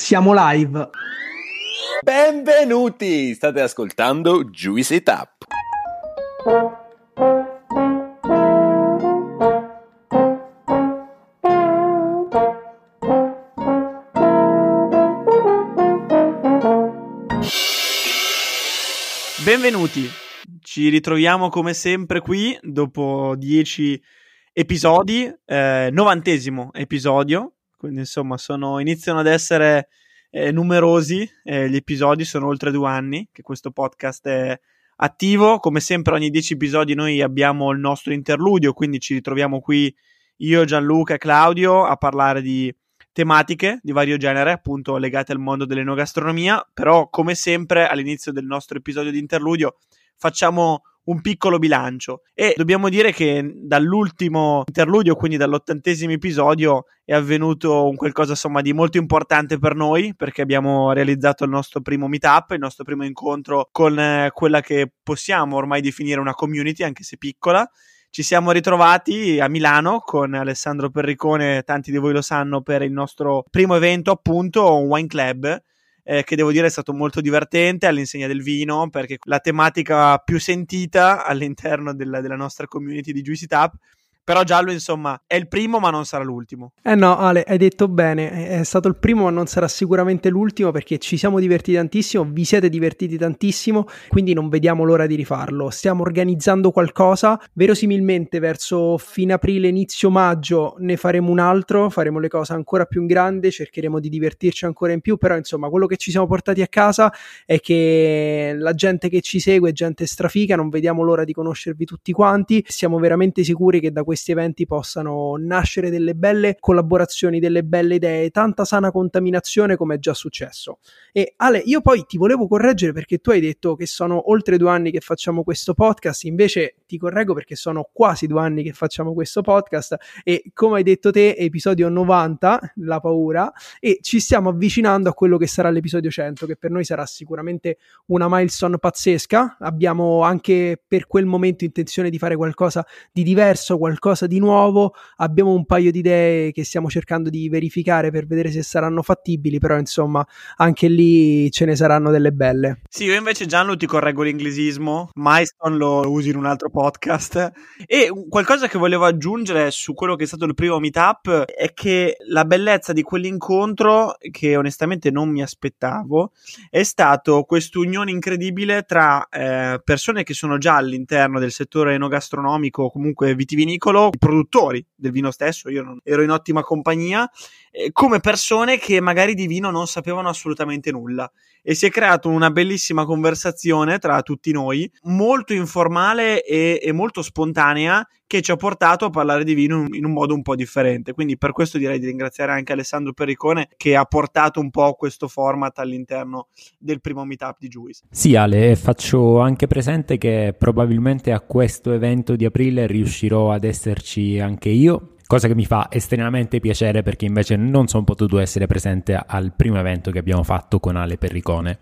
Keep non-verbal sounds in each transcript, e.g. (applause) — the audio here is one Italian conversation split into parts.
Siamo live. Benvenuti! State ascoltando Juice It Up. Benvenuti, ci ritroviamo come sempre qui dopo dieci episodi, eh, novantesimo episodio, quindi insomma sono, iniziano ad essere eh, numerosi eh, gli episodi, sono oltre due anni che questo podcast è attivo, come sempre ogni dieci episodi noi abbiamo il nostro interludio, quindi ci ritroviamo qui io, Gianluca e Claudio a parlare di tematiche di vario genere, appunto legate al mondo dell'enogastronomia, però come sempre all'inizio del nostro episodio di interludio facciamo un piccolo bilancio. E dobbiamo dire che dall'ultimo interludio, quindi dall'ottantesimo episodio, è avvenuto un qualcosa insomma di molto importante per noi, perché abbiamo realizzato il nostro primo meetup, il nostro primo incontro con eh, quella che possiamo ormai definire una community, anche se piccola. Ci siamo ritrovati a Milano con Alessandro Perricone, tanti di voi lo sanno, per il nostro primo evento, appunto, un wine club eh, che devo dire è stato molto divertente all'insegna del vino, perché la tematica più sentita all'interno della, della nostra community di Juicy Tap però Giallo, insomma, è il primo, ma non sarà l'ultimo. Eh no, Ale, hai detto bene. È stato il primo, ma non sarà sicuramente l'ultimo perché ci siamo divertiti tantissimo, vi siete divertiti tantissimo, quindi non vediamo l'ora di rifarlo. Stiamo organizzando qualcosa, verosimilmente verso fine aprile, inizio maggio ne faremo un altro, faremo le cose ancora più in grande, cercheremo di divertirci ancora in più, però insomma, quello che ci siamo portati a casa è che la gente che ci segue è gente strafica, non vediamo l'ora di conoscervi tutti quanti. Siamo veramente sicuri che da questo questi eventi possano nascere delle belle collaborazioni, delle belle idee, tanta sana contaminazione come è già successo. E Ale, io poi ti volevo correggere perché tu hai detto che sono oltre due anni che facciamo questo podcast, invece ti correggo perché sono quasi due anni che facciamo questo podcast e come hai detto te, episodio 90, la paura, e ci stiamo avvicinando a quello che sarà l'episodio 100, che per noi sarà sicuramente una milestone pazzesca. Abbiamo anche per quel momento intenzione di fare qualcosa di diverso, qualcosa qualcosa di nuovo, abbiamo un paio di idee che stiamo cercando di verificare per vedere se saranno fattibili, però insomma anche lì ce ne saranno delle belle. Sì, io invece Gianlu ti correggo l'inglesismo, milestone lo usi in un altro podcast e qualcosa che volevo aggiungere su quello che è stato il primo meetup è che la bellezza di quell'incontro che onestamente non mi aspettavo è stato quest'unione incredibile tra eh, persone che sono già all'interno del settore enogastronomico comunque vitivinicolo i produttori del vino stesso, io non, ero in ottima compagnia, eh, come persone che magari di vino non sapevano assolutamente nulla. E si è creata una bellissima conversazione tra tutti noi, molto informale e, e molto spontanea, che ci ha portato a parlare di vino in un modo un po' differente. Quindi per questo direi di ringraziare anche Alessandro Perricone che ha portato un po' questo format all'interno del primo meetup di Juice. Sì Ale, faccio anche presente che probabilmente a questo evento di aprile riuscirò ad esserci anche io cosa che mi fa estremamente piacere perché invece non sono potuto essere presente al primo evento che abbiamo fatto con Ale Perricone.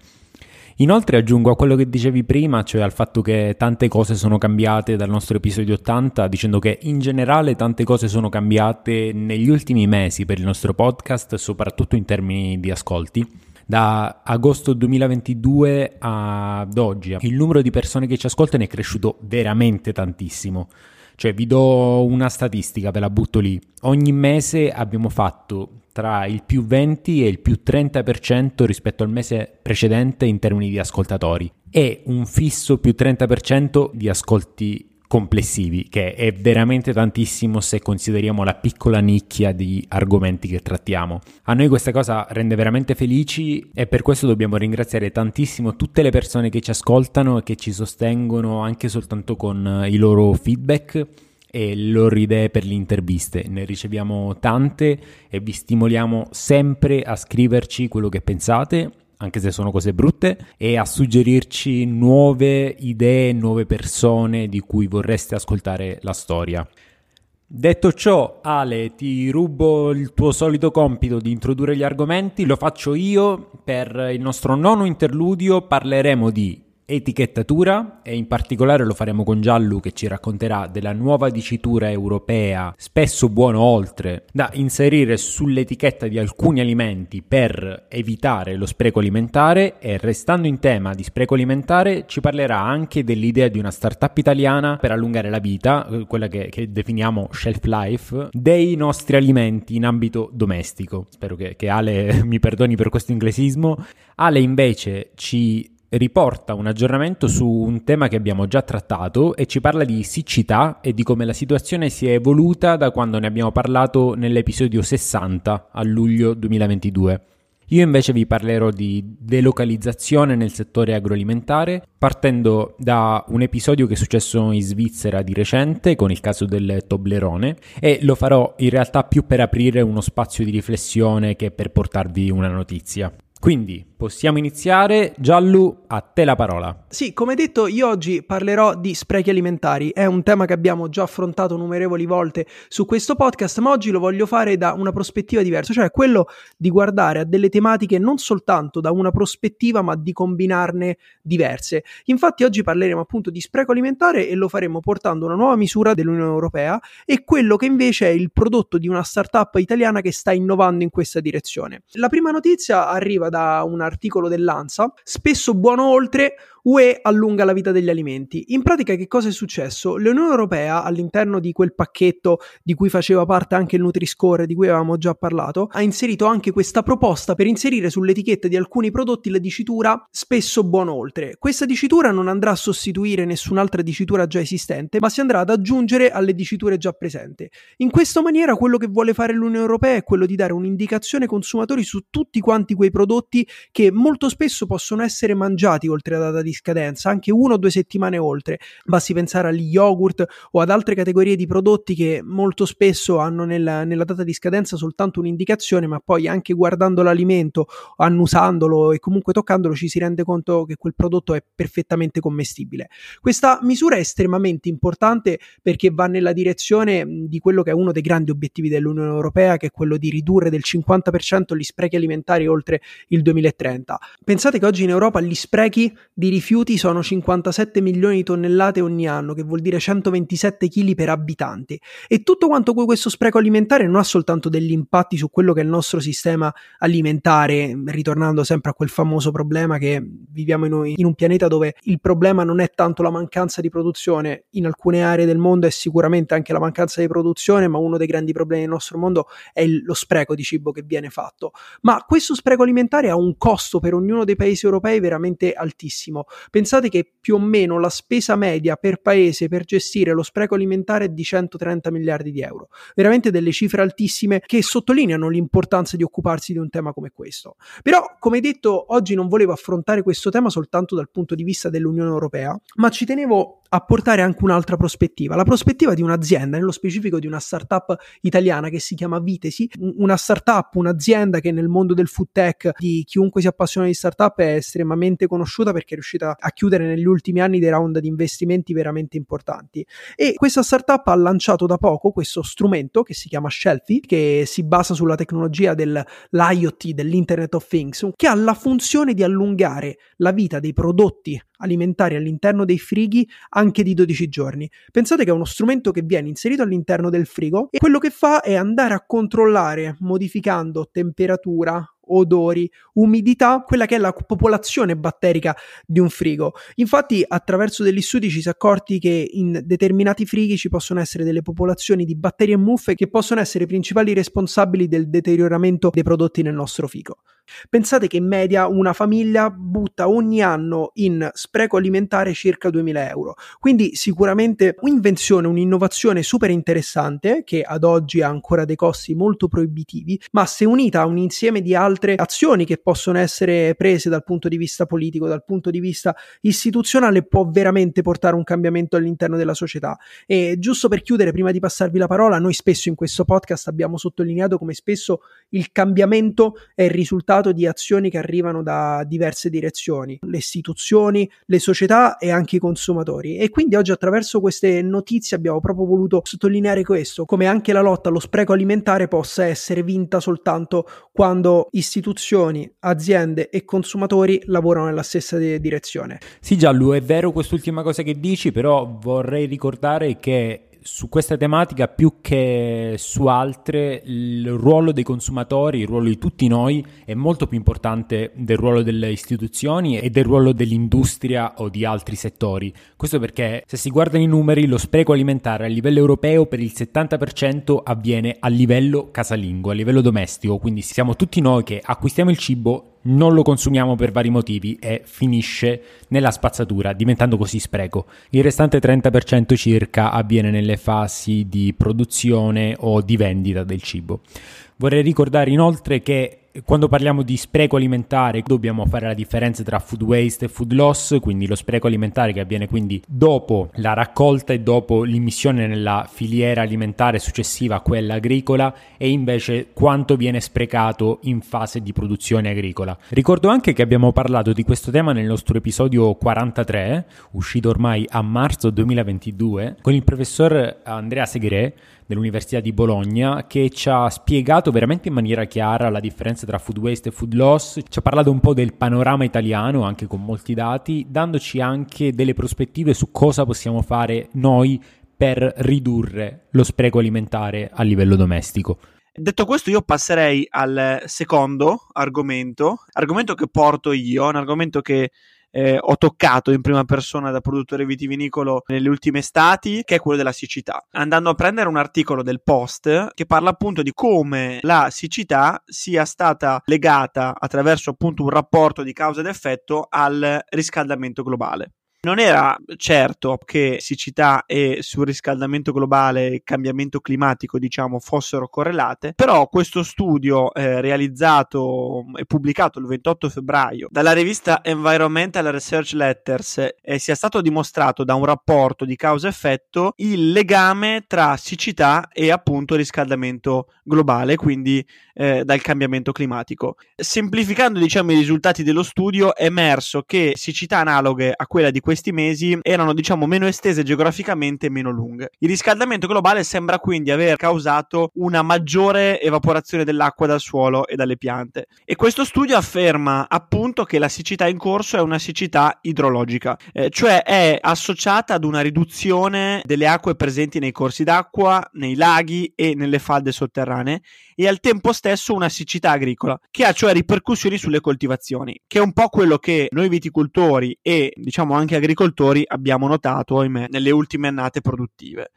Inoltre aggiungo a quello che dicevi prima, cioè al fatto che tante cose sono cambiate dal nostro episodio 80, dicendo che in generale tante cose sono cambiate negli ultimi mesi per il nostro podcast, soprattutto in termini di ascolti. Da agosto 2022 ad oggi il numero di persone che ci ascoltano è cresciuto veramente tantissimo. Cioè, vi do una statistica, ve la butto lì. Ogni mese abbiamo fatto tra il più 20 e il più 30% rispetto al mese precedente in termini di ascoltatori e un fisso più 30% di ascolti complessivi, che è veramente tantissimo se consideriamo la piccola nicchia di argomenti che trattiamo. A noi questa cosa rende veramente felici e per questo dobbiamo ringraziare tantissimo tutte le persone che ci ascoltano e che ci sostengono anche soltanto con i loro feedback e le loro idee per le interviste. Ne riceviamo tante e vi stimoliamo sempre a scriverci quello che pensate anche se sono cose brutte, e a suggerirci nuove idee, nuove persone di cui vorreste ascoltare la storia. Detto ciò, Ale, ti rubo il tuo solito compito di introdurre gli argomenti, lo faccio io. Per il nostro nono interludio parleremo di etichettatura e in particolare lo faremo con Giallu che ci racconterà della nuova dicitura europea, spesso buono oltre, da inserire sull'etichetta di alcuni alimenti per evitare lo spreco alimentare e restando in tema di spreco alimentare ci parlerà anche dell'idea di una startup italiana per allungare la vita, eh, quella che, che definiamo shelf life, dei nostri alimenti in ambito domestico. Spero che, che Ale (laughs) mi perdoni per questo inglesismo. Ale invece ci riporta un aggiornamento su un tema che abbiamo già trattato e ci parla di siccità e di come la situazione si è evoluta da quando ne abbiamo parlato nell'episodio 60 a luglio 2022. Io invece vi parlerò di delocalizzazione nel settore agroalimentare, partendo da un episodio che è successo in Svizzera di recente con il caso del Toblerone e lo farò in realtà più per aprire uno spazio di riflessione che per portarvi una notizia. Quindi possiamo iniziare. Giallu, a te la parola. Sì, come detto, io oggi parlerò di sprechi alimentari. È un tema che abbiamo già affrontato numerevoli volte su questo podcast, ma oggi lo voglio fare da una prospettiva diversa, cioè quello di guardare a delle tematiche non soltanto da una prospettiva, ma di combinarne diverse. Infatti oggi parleremo appunto di spreco alimentare e lo faremo portando una nuova misura dell'Unione Europea e quello che invece è il prodotto di una startup italiana che sta innovando in questa direzione. La prima notizia arriva da un articolo dell'ANSA, spesso buono oltre UE allunga la vita degli alimenti. In pratica che cosa è successo? L'Unione Europea all'interno di quel pacchetto di cui faceva parte anche il Nutri-Score di cui avevamo già parlato, ha inserito anche questa proposta per inserire sull'etichetta di alcuni prodotti la dicitura spesso buono oltre. Questa dicitura non andrà a sostituire nessun'altra dicitura già esistente, ma si andrà ad aggiungere alle diciture già presenti. In questa maniera quello che vuole fare l'Unione Europea è quello di dare un'indicazione ai consumatori su tutti quanti quei prodotti che molto spesso possono essere mangiati oltre la data di scadenza, anche uno o due settimane oltre. Basti pensare agli yogurt o ad altre categorie di prodotti che molto spesso hanno nella, nella data di scadenza soltanto un'indicazione, ma poi anche guardando l'alimento, annusandolo e comunque toccandolo ci si rende conto che quel prodotto è perfettamente commestibile. Questa misura è estremamente importante perché va nella direzione di quello che è uno dei grandi obiettivi dell'Unione Europea, che è quello di ridurre del 50% gli sprechi alimentari oltre il 2030. Pensate che oggi in Europa gli sprechi di rifiuti sono 57 milioni di tonnellate ogni anno, che vuol dire 127 kg per abitante. E tutto quanto questo spreco alimentare non ha soltanto degli impatti su quello che è il nostro sistema alimentare, ritornando sempre a quel famoso problema che viviamo in, in un pianeta dove il problema non è tanto la mancanza di produzione, in alcune aree del mondo è sicuramente anche la mancanza di produzione, ma uno dei grandi problemi del nostro mondo è il, lo spreco di cibo che viene fatto. Ma questo spreco alimentare ha un costo per ognuno dei paesi europei veramente altissimo. Pensate che più o meno la spesa media per paese per gestire lo spreco alimentare è di 130 miliardi di euro. Veramente delle cifre altissime che sottolineano l'importanza di occuparsi di un tema come questo. Però, come detto, oggi non volevo affrontare questo tema soltanto dal punto di vista dell'Unione Europea, ma ci tenevo a portare anche un'altra prospettiva, la prospettiva di un'azienda, nello specifico di una startup italiana che si chiama Vitesi, una startup, un'azienda che nel mondo del food tech di chiunque si appassiona di startup è estremamente conosciuta perché è riuscita a chiudere negli ultimi anni dei round di investimenti veramente importanti. E questa startup ha lanciato da poco questo strumento che si chiama Shelfie, che si basa sulla tecnologia dell'IoT, dell'Internet of Things, che ha la funzione di allungare la vita dei prodotti alimentari all'interno dei frighi anche di 12 giorni. Pensate che è uno strumento che viene inserito all'interno del frigo e quello che fa è andare a controllare modificando temperatura, odori, umidità, quella che è la popolazione batterica di un frigo. Infatti, attraverso degli studi ci si è accorti che in determinati frighi ci possono essere delle popolazioni di batteri e muffe che possono essere i principali responsabili del deterioramento dei prodotti nel nostro frigo. Pensate che in media una famiglia butta ogni anno in spreco alimentare circa 2000 euro. Quindi sicuramente un'invenzione, un'innovazione super interessante che ad oggi ha ancora dei costi molto proibitivi, ma se unita a un insieme di altre azioni che possono essere prese dal punto di vista politico, dal punto di vista istituzionale, può veramente portare un cambiamento all'interno della società. E giusto per chiudere, prima di passarvi la parola, noi spesso in questo podcast abbiamo sottolineato come spesso il cambiamento è il risultato risultato di azioni che arrivano da diverse direzioni, le istituzioni, le società e anche i consumatori. E quindi oggi attraverso queste notizie abbiamo proprio voluto sottolineare questo, come anche la lotta allo spreco alimentare possa essere vinta soltanto quando istituzioni, aziende e consumatori lavorano nella stessa direzione. Sì Giallo, è vero quest'ultima cosa che dici, però vorrei ricordare che su questa tematica più che su altre il ruolo dei consumatori, il ruolo di tutti noi è molto più importante del ruolo delle istituzioni e del ruolo dell'industria o di altri settori. Questo perché se si guardano i numeri lo spreco alimentare a livello europeo per il 70% avviene a livello casalingo, a livello domestico, quindi siamo tutti noi che acquistiamo il cibo non lo consumiamo per vari motivi e finisce nella spazzatura, diventando così spreco. Il restante 30% circa avviene nelle fasi di produzione o di vendita del cibo. Vorrei ricordare inoltre che quando parliamo di spreco alimentare dobbiamo fare la differenza tra food waste e food loss, quindi lo spreco alimentare che avviene quindi dopo la raccolta e dopo l'immissione nella filiera alimentare successiva a quella agricola e invece quanto viene sprecato in fase di produzione agricola. Ricordo anche che abbiamo parlato di questo tema nel nostro episodio 43, uscito ormai a marzo 2022, con il professor Andrea Segre dell'Università di Bologna che ci ha spiegato veramente in maniera chiara la differenza tra food waste e food loss, ci ha parlato un po' del panorama italiano anche con molti dati, dandoci anche delle prospettive su cosa possiamo fare noi per ridurre lo spreco alimentare a livello domestico. Detto questo, io passerei al secondo argomento, argomento che porto io, un argomento che eh, ho toccato in prima persona da produttore vitivinicolo nelle ultime estati, che è quello della siccità. Andando a prendere un articolo del Post che parla appunto di come la siccità sia stata legata attraverso appunto un rapporto di causa ed effetto al riscaldamento globale. Non era certo che siccità e surriscaldamento globale e cambiamento climatico, diciamo, fossero correlate, però questo studio eh, realizzato e pubblicato il 28 febbraio dalla rivista Environmental Research Letters eh, sia stato dimostrato da un rapporto di causa-effetto il legame tra siccità e appunto riscaldamento globale, quindi eh, dal cambiamento climatico. Semplificando, diciamo, i risultati dello studio, è emerso che siccità analoghe a quella di questi mesi erano diciamo meno estese geograficamente e meno lunghe. Il riscaldamento globale sembra quindi aver causato una maggiore evaporazione dell'acqua dal suolo e dalle piante e questo studio afferma appunto che la siccità in corso è una siccità idrologica, eh, cioè è associata ad una riduzione delle acque presenti nei corsi d'acqua, nei laghi e nelle falde sotterranee e al tempo stesso una siccità agricola che ha cioè ripercussioni sulle coltivazioni, che è un po' quello che noi viticoltori e diciamo anche agricoltori abbiamo notato, ahimè, nelle ultime annate produttive.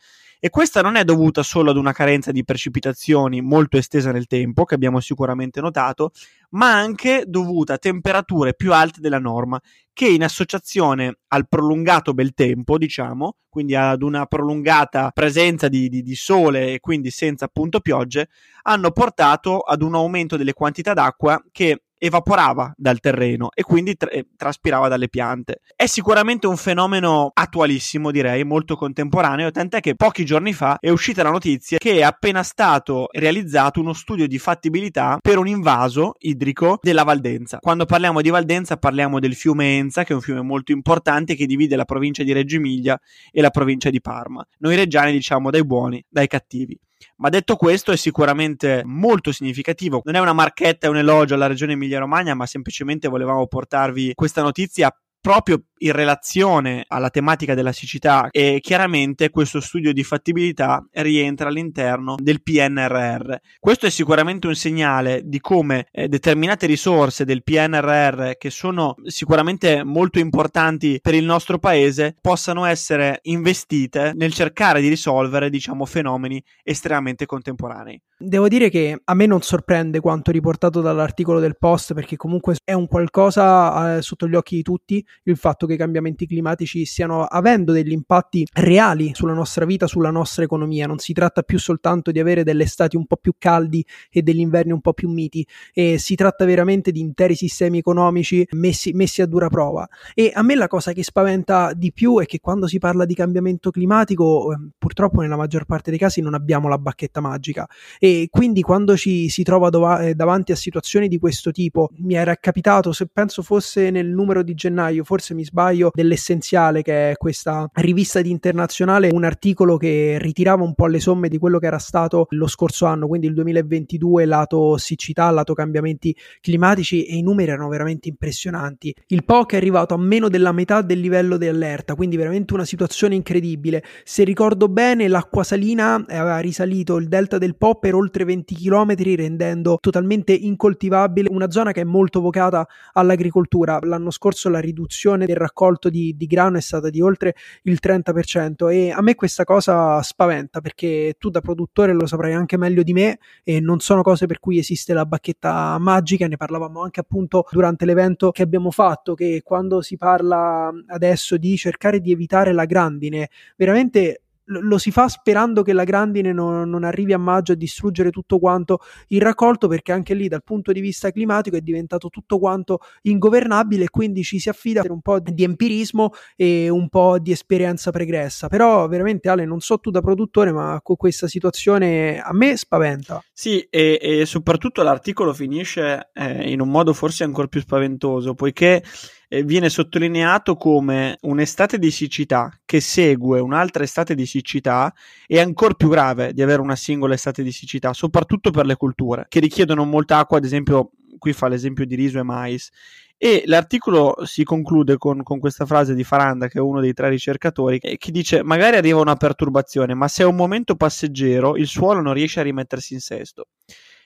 E questa non è dovuta solo ad una carenza di precipitazioni molto estesa nel tempo, che abbiamo sicuramente notato, ma anche dovuta a temperature più alte della norma, che in associazione al prolungato bel tempo, diciamo, quindi ad una prolungata presenza di, di, di sole e quindi senza appunto piogge, hanno portato ad un aumento delle quantità d'acqua che evaporava dal terreno e quindi tra- eh, traspirava dalle piante. È sicuramente un fenomeno attualissimo, direi, molto contemporaneo, tant'è che pochi giorni fa è uscita la notizia che è appena stato realizzato uno studio di fattibilità per un invaso idrico della Valdenza. Quando parliamo di Valdenza parliamo del fiume Enza, che è un fiume molto importante che divide la provincia di Reggio Emilia e la provincia di Parma. Noi reggiani diciamo dai buoni, dai cattivi. Ma detto questo è sicuramente molto significativo. Non è una marchetta e un elogio alla regione Emilia-Romagna, ma semplicemente volevamo portarvi questa notizia proprio in relazione alla tematica della siccità e chiaramente questo studio di fattibilità rientra all'interno del PNRR. Questo è sicuramente un segnale di come eh, determinate risorse del PNRR che sono sicuramente molto importanti per il nostro paese possano essere investite nel cercare di risolvere diciamo fenomeni estremamente contemporanei. Devo dire che a me non sorprende quanto riportato dall'articolo del post perché comunque è un qualcosa eh, sotto gli occhi di tutti il fatto che i cambiamenti climatici stiano avendo degli impatti reali sulla nostra vita, sulla nostra economia. Non si tratta più soltanto di avere delle estati un po' più caldi e degli inverni un po' più miti, e si tratta veramente di interi sistemi economici messi, messi a dura prova. E a me la cosa che spaventa di più è che quando si parla di cambiamento climatico, eh, purtroppo nella maggior parte dei casi non abbiamo la bacchetta magica e quindi quando ci si trova dova- eh, davanti a situazioni di questo tipo, mi era capitato, se penso fosse nel numero di gennaio, forse mi sbaglio, dell'essenziale che è questa rivista di internazionale, un articolo che ritirava un po' le somme di quello che era stato lo scorso anno, quindi il 2022 lato siccità, lato cambiamenti climatici e i numeri erano veramente impressionanti. Il POC è arrivato a meno della metà del livello di allerta, quindi veramente una situazione incredibile. Se ricordo bene, l'acqua salina aveva risalito il delta del Po per oltre 20 km, rendendo totalmente incoltivabile una zona che è molto vocata all'agricoltura. L'anno scorso la riduzione del raccolto di, di grano è stata di oltre il 30% e a me questa cosa spaventa perché tu da produttore lo saprai anche meglio di me e non sono cose per cui esiste la bacchetta magica, ne parlavamo anche appunto durante l'evento che abbiamo fatto che quando si parla adesso di cercare di evitare la grandine, veramente lo si fa sperando che la grandine non, non, arrivi a maggio a distruggere tutto quanto il raccolto perché anche lì dal punto di vista climatico è diventato tutto quanto ingovernabile quindi ci si affida per un po' di empirismo e un po' di esperienza pregressa. Però veramente Ale non so tu da produttore ma con questa situazione a me spaventa. Sì e, e soprattutto l'articolo finisce eh, in un modo forse ancora più spaventoso poiché viene sottolineato come un'estate di siccità che segue un'altra estate di siccità è ancora più grave di avere una singola estate di siccità, soprattutto per le culture che richiedono molta acqua, ad esempio qui fa l'esempio di riso e mais. E l'articolo si conclude con, con, questa frase di Faranda, che è uno dei tre ricercatori, che dice: Magari arriva una perturbazione, ma se è un momento passeggero, il suolo non riesce a rimettersi in sesto.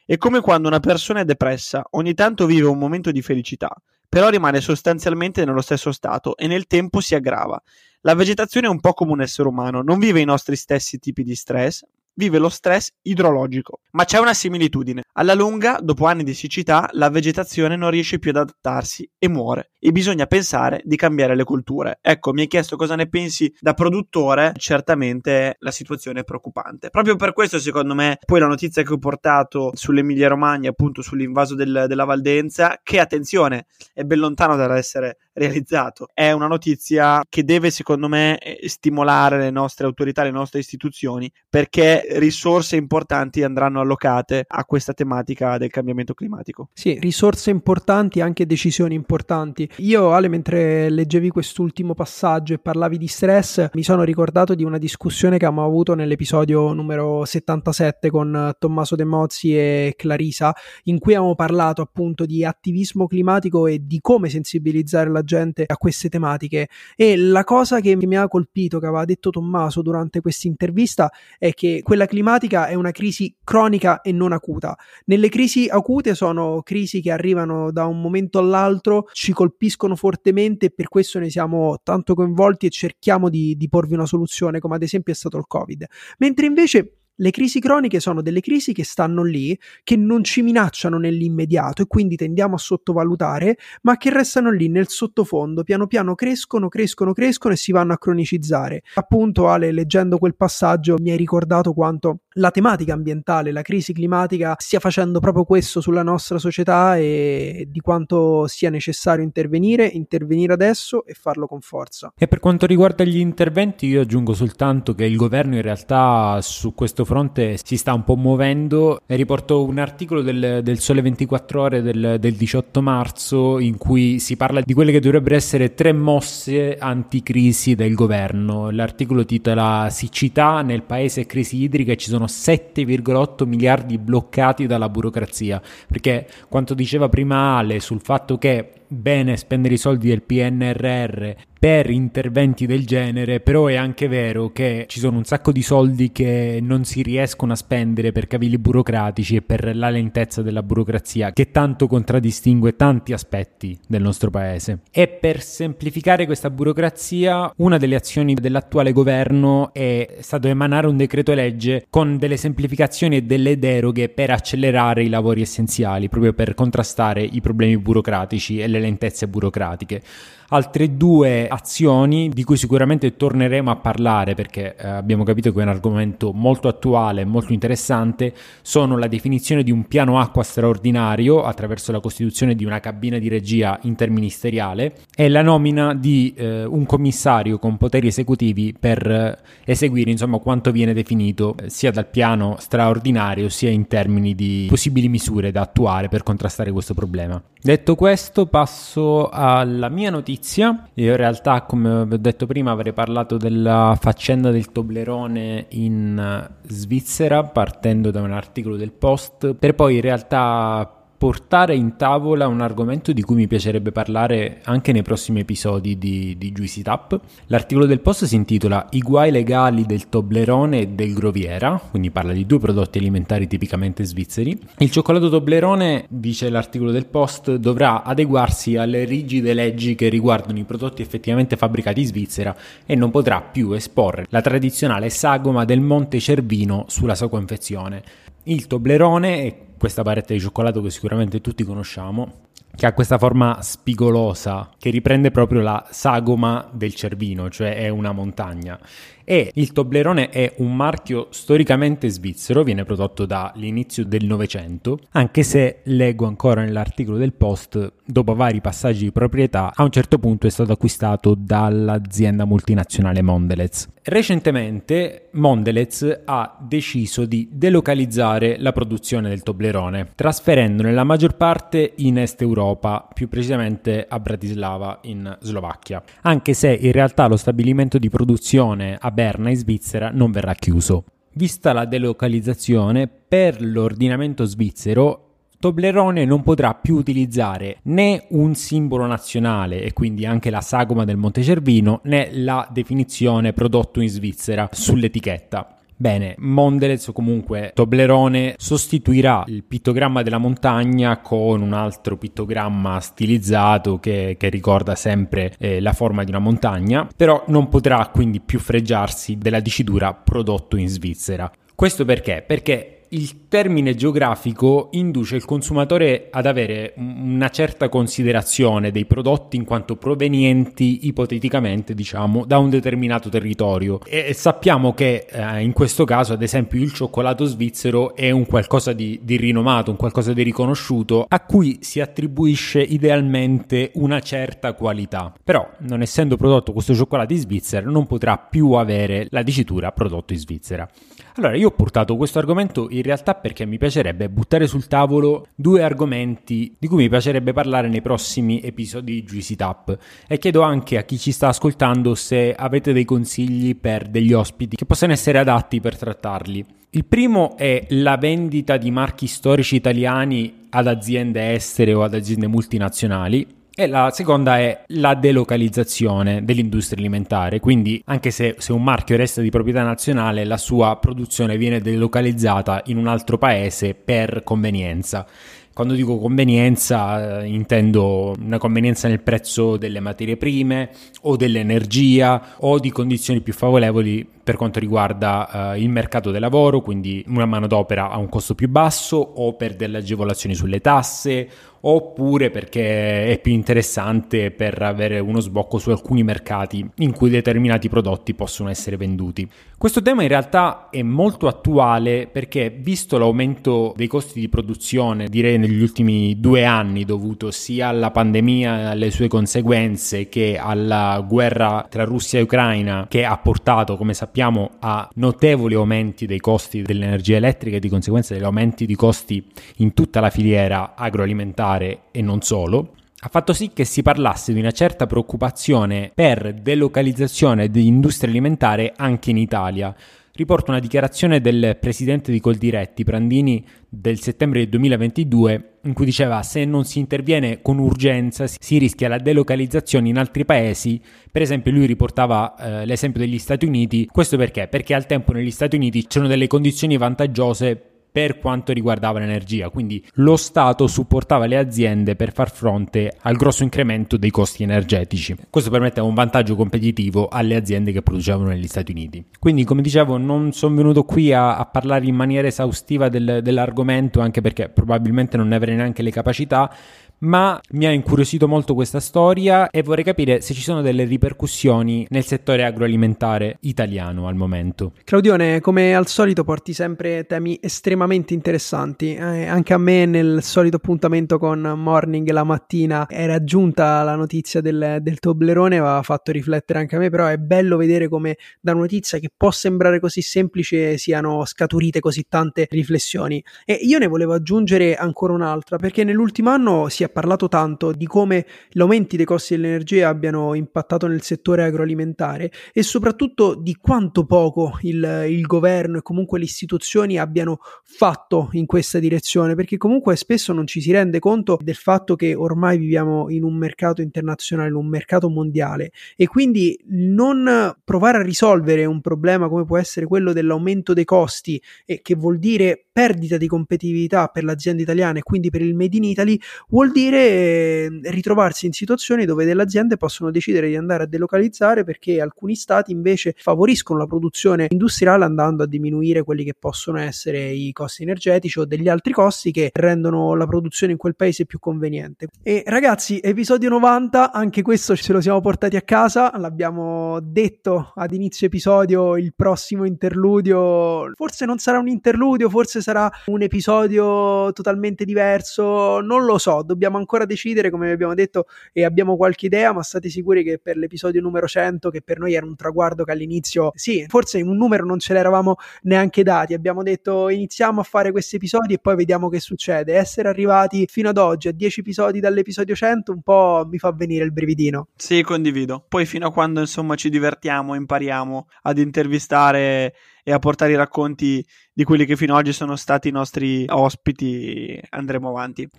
È come quando una persona è depressa, ogni tanto vive un momento di felicità, però rimane sostanzialmente nello stesso stato e nel tempo si aggrava. La vegetazione è un po' come un essere umano, non vive i nostri stessi tipi di stress, vive lo stress idrologico. Ma c'è una similitudine. Alla lunga, dopo anni di siccità, la vegetazione non riesce più ad adattarsi e muore. E bisogna pensare di cambiare le culture. Ecco, mi hai chiesto cosa ne pensi da produttore. Certamente la situazione è preoccupante. Proprio per questo, secondo me, poi la notizia che ho portato sull'Emilia Romagna, appunto sull'invaso del, della Valdenza, che attenzione, è ben lontano dall'essere realizzato. È una notizia che deve, secondo me, stimolare le nostre autorità, le nostre istituzioni, perché risorse importanti andranno allocate a questa tematica del cambiamento climatico. Sì, risorse importanti, anche decisioni importanti. Io, Ale, mentre leggevi quest'ultimo passaggio e parlavi di stress, mi sono ricordato di una discussione che abbiamo avuto nell'episodio numero 77 con Tommaso De Mozzi e Clarisa, in cui abbiamo parlato appunto di attivismo climatico e di come sensibilizzare la gente a queste tematiche. E la cosa che mi ha colpito, che aveva detto Tommaso durante questa intervista, è che quella climatica è una crisi cronica e non acuta. Nelle crisi acute sono crisi che arrivano da un momento all'altro, ci colpiscono fortemente e per questo ne siamo tanto coinvolti e cerchiamo di, di porvi una soluzione, come ad esempio è stato il Covid. Mentre invece le crisi croniche sono delle crisi che stanno lì, che non ci minacciano nell'immediato e quindi tendiamo a sottovalutare, ma che restano lì nel sottofondo, piano piano crescono, crescono, crescono e si vanno a cronicizzare. Appunto, Ale, leggendo quel passaggio mi hai ricordato quanto la tematica ambientale, la crisi climatica stia facendo proprio questo sulla nostra società e di quanto sia necessario intervenire, intervenire adesso e farlo con forza. E per quanto riguarda gli interventi, io aggiungo soltanto che il governo in realtà su questo fronte si sta un po' muovendo. Riporto un articolo del, del Sole 24 Ore del, del 18 marzo in cui si parla di quelle che dovrebbero essere tre mosse anticrisi del governo. L'articolo titola Siccità nel paese crisi idrica ci sono 7,8 miliardi bloccati dalla burocrazia. Perché quanto diceva prima Ale sul fatto che bene spendere i soldi del PNRR per interventi del genere, però è anche vero che ci sono un sacco di soldi che non si riescono a spendere per cavilli burocratici e per la lentezza della burocrazia, che tanto contraddistingue tanti aspetti del nostro paese. E per semplificare questa burocrazia, una delle azioni dell'attuale governo è stato emanare un decreto legge con delle semplificazioni e delle deroghe per accelerare i lavori essenziali, proprio per contrastare i problemi burocratici e lentezze burocratiche. Altre due azioni di cui sicuramente torneremo a parlare perché eh, abbiamo capito che è un argomento molto attuale e molto interessante sono la definizione di un piano acqua straordinario attraverso la costituzione di una cabina di regia interministeriale e la nomina di eh, un commissario con poteri esecutivi per eh, eseguire insomma quanto viene definito eh, sia dal piano straordinario sia in termini di possibili misure da attuare per contrastare questo problema. Detto questo passo alla mia notizia notizia. Io in realtà, come vi ho detto prima, avrei parlato della faccenda del Toblerone in eh, Svizzera, partendo da un articolo del Post, per poi in realtà portare in tavola un argomento di cui mi piacerebbe parlare anche nei prossimi episodi di, di Juicy Tap. L'articolo del post si intitola I guai legali del Toblerone e del Groviera, quindi parla di due prodotti alimentari tipicamente svizzeri. Il cioccolato Toblerone, dice l'articolo del post, dovrà adeguarsi alle rigide leggi che riguardano i prodotti effettivamente fabbricati in Svizzera e non potrà più esporre la tradizionale sagoma del Monte Cervino sulla sua confezione. Il Toblerone è questa barretta di cioccolato che sicuramente tutti conosciamo, che ha questa forma spigolosa che riprende proprio la sagoma del Cervino, cioè è una montagna. E il Toblerone è un marchio storicamente svizzero, viene prodotto dall'inizio del Novecento, anche se leggo ancora nell'articolo del post, dopo vari passaggi di proprietà, a un certo punto è stato acquistato dall'azienda multinazionale Mondelez. Recentemente Mondelez ha deciso di delocalizzare la produzione del Toblerone, trasferendone la maggior parte in Est Europa, più precisamente a Bratislava in Slovacchia, anche se in realtà lo stabilimento di produzione a Berna in Svizzera non verrà chiuso. Vista la delocalizzazione, per l'ordinamento svizzero Toblerone non potrà più utilizzare né un simbolo nazionale e quindi anche la sagoma del Monte Cervino né la definizione prodotto in Svizzera sull'etichetta. Bene, Mondelez o comunque Toblerone sostituirà il pittogramma della montagna con un altro pittogramma stilizzato che, che ricorda sempre eh, la forma di una montagna, però non potrà quindi più fregiarsi della dicitura prodotto in Svizzera. Questo perché? Perché il termine geografico induce il consumatore ad avere una certa considerazione dei prodotti in quanto provenienti ipoteticamente, diciamo, da un determinato territorio. E sappiamo che eh, in questo caso, ad esempio, il cioccolato svizzero è un qualcosa di, di rinomato, un qualcosa di riconosciuto, a cui si attribuisce idealmente una certa qualità. Però, non essendo prodotto questo cioccolato in Svizzera, non potrà più avere la dicitura prodotto in Svizzera. Allora, io ho portato questo argomento in realtà perché mi piacerebbe buttare sul tavolo due argomenti di cui mi piacerebbe parlare nei prossimi episodi di Juicy Tap e chiedo anche a chi ci sta ascoltando se avete dei consigli per degli ospiti che possano essere adatti per trattarli. Il primo è la vendita di marchi storici italiani ad aziende estere o ad aziende multinazionali e la seconda è la delocalizzazione dell'industria alimentare, quindi anche se, se, un marchio resta di proprietà nazionale, la sua produzione viene delocalizzata in un altro paese per convenienza. Quando dico convenienza eh, intendo una convenienza nel prezzo delle materie prime o dell'energia o di condizioni più favorevoli per quanto riguarda eh, il mercato del lavoro, quindi una manodopera a un costo più basso o per delle agevolazioni sulle tasse oppure perché è più interessante per avere uno sbocco su alcuni mercati in cui determinati prodotti possono essere venduti. Questo tema in realtà è molto attuale perché visto l'aumento dei costi di produzione, direi negli ultimi due anni dovuto sia alla pandemia e alle sue conseguenze che alla guerra tra Russia e Ucraina che ha portato, come sappiamo, a notevoli aumenti dei costi dell'energia elettrica e di conseguenza degli aumenti di costi in tutta la filiera agroalimentare alimentare e non solo, ha fatto sì che si parlasse di una certa preoccupazione per delocalizzazione dell'industria alimentare anche in Italia. Riporto una dichiarazione del presidente di Coldiretti, Prandini, del settembre del 2022, in cui diceva se non si interviene con urgenza si rischia la delocalizzazione in altri paesi. Per esempio lui riportava eh, l'esempio degli Stati Uniti. Questo perché? Perché al tempo negli Stati Uniti c'erano delle condizioni vantaggiose per quanto riguardava l'energia, quindi lo Stato supportava le aziende per far fronte al grosso incremento dei costi energetici. Questo permetteva un vantaggio competitivo alle aziende che producevano negli Stati Uniti. Quindi, come dicevo, non sono venuto qui a, a parlare in maniera esaustiva del, dell'argomento, anche perché probabilmente non ne avrei neanche le capacità, ma mi ha incuriosito molto questa storia e vorrei capire se ci sono delle ripercussioni nel settore agroalimentare italiano al momento. Claudione, come al solito porti sempre temi estremamente interessanti, eh, anche a me nel solito appuntamento con Morning la mattina era giunta la notizia del, del Toblerone, aveva fatto riflettere anche a me, però è bello vedere come da una notizia che può sembrare così semplice siano scaturite così tante riflessioni. E io ne volevo aggiungere ancora un'altra, perché nell'ultimo anno si è parlato tanto di come gli aumenti dei costi dell'energia abbiano impattato nel settore agroalimentare e soprattutto di quanto poco il, il governo e comunque le istituzioni abbiano fatto in questa direzione, perché comunque spesso non ci si rende conto del fatto che ormai viviamo in un mercato internazionale, in un mercato mondiale. E quindi non provare a risolvere un problema come può essere quello dell'aumento dei costi e che vuol dire perdita di competitività per l'azienda italiana e quindi per il Made in Italy, vuol dire eh, ritrovarsi in situazioni dove delle aziende possono decidere di andare a delocalizzare perché alcuni stati invece favoriscono la produzione industriale andando a diminuire quelli che possono essere i costi energetici o degli altri costi che rendono la produzione in quel paese più conveniente. E ragazzi, episodio 90, anche questo ce lo siamo portati a casa, l'abbiamo detto ad inizio episodio, il prossimo interludio forse non sarà un interludio, forse sarà un episodio totalmente diverso, non lo so, dobbiamo ancora decidere come abbiamo detto e abbiamo qualche idea, ma state sicuri che per l'episodio numero 100, che per noi era un traguardo che all'inizio, sì, forse un numero non ce l'eravamo neanche dati, abbiamo detto iniziamo a fare questi episodi e poi vediamo che succede. Essere arrivati fino ad oggi a 10 episodi dall'episodio 100 un po' mi fa venire il brividino. Sì, condivido. Poi fino a quando insomma ci divertiamo, impariamo ad intervistare e a portare i racconti di quelli che fino ad oggi sono stati i nostri ospiti andremo avanti.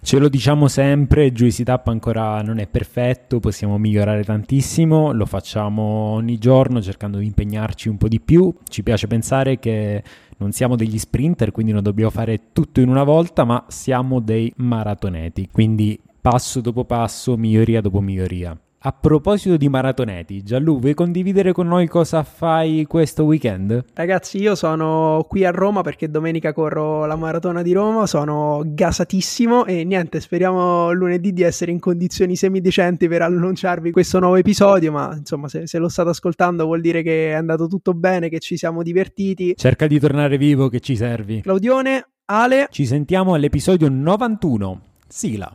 Ce lo diciamo sempre, Juicy Tap ancora non è perfetto, possiamo migliorare tantissimo, lo facciamo ogni giorno cercando di impegnarci un po' di più, ci piace pensare che non siamo degli sprinter, quindi non dobbiamo fare tutto in una volta, ma siamo dei maratoneti, quindi passo dopo passo, miglioria dopo miglioria. A proposito di maratoneti, Gianlu, vuoi condividere con noi cosa fai questo weekend? Ragazzi, io sono qui a Roma perché domenica corro la maratona di Roma, sono gasatissimo e niente, speriamo lunedì di essere in condizioni semidecenti per annunciarvi questo nuovo episodio, ma insomma se, se lo state ascoltando vuol dire che è andato tutto bene, che ci siamo divertiti. Cerca di tornare vivo che ci servi. Claudione, Ale. Ci sentiamo all'episodio 91. Sigla.